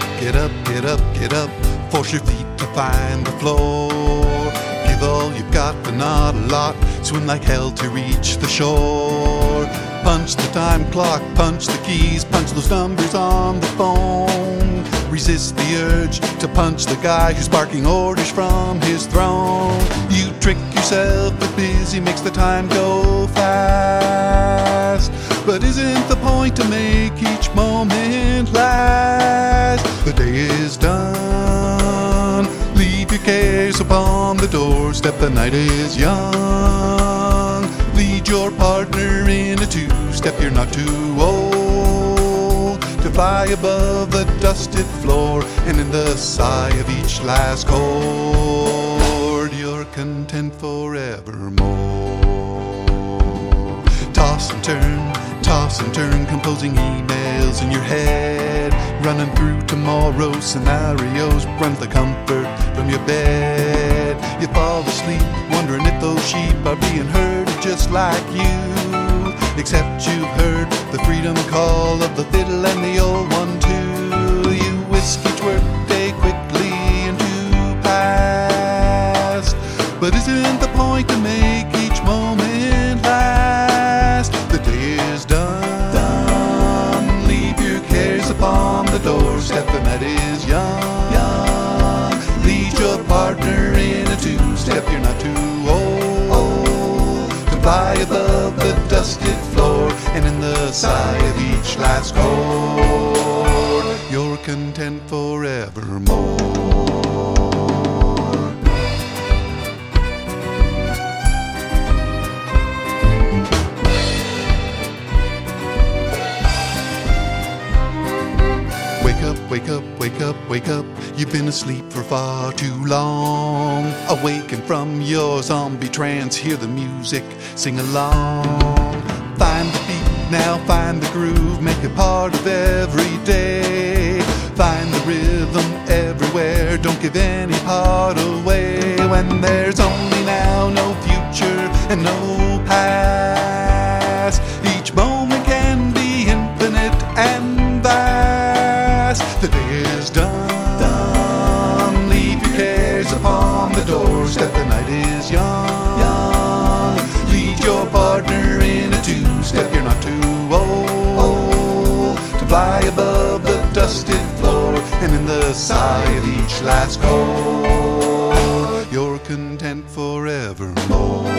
up, get up, get up, get up. Force your feet to find the floor. Give all you've got, but not a lot. Swim like hell to reach the shore. Punch the time clock, punch the keys, punch those numbers on the phone. Resist the urge to punch the guy who's barking orders from his throne. You trick yourself, with busy makes the time go fast. But isn't the point to make each moment last? The day is done. Leave your cares upon the doorstep. The night is young. Lead your partner in a two step. You're not too old to fly above the dusted floor and in the sigh of each last chord. You're content forevermore. Toss and turn, toss and turn, composing emails in your head. Running through tomorrow's scenarios, runs the comfort from your bed. You fall asleep, wondering if those sheep are being heard just like you. Except you've heard the freedom call of the fiddle and the old one too. You whisk each workday quickly into past. But isn't the point to make too old to fly above the dusted floor, and in the sigh of each last chord, you're content forevermore. Wake up, wake up, wake up. You've been asleep for far too long. Awaken from your zombie trance, hear the music, sing along. Find the beat, now find the groove, make it part of every day. Find the rhythm everywhere, don't give any part away. When there's only now, no future, and no past. The day is done. done. Leave your cares upon the doorstep. The night is young. young. Lead your partner in a two-step. You're not too old to fly above the dusted floor, and in the sigh of each last chord, you're content forevermore.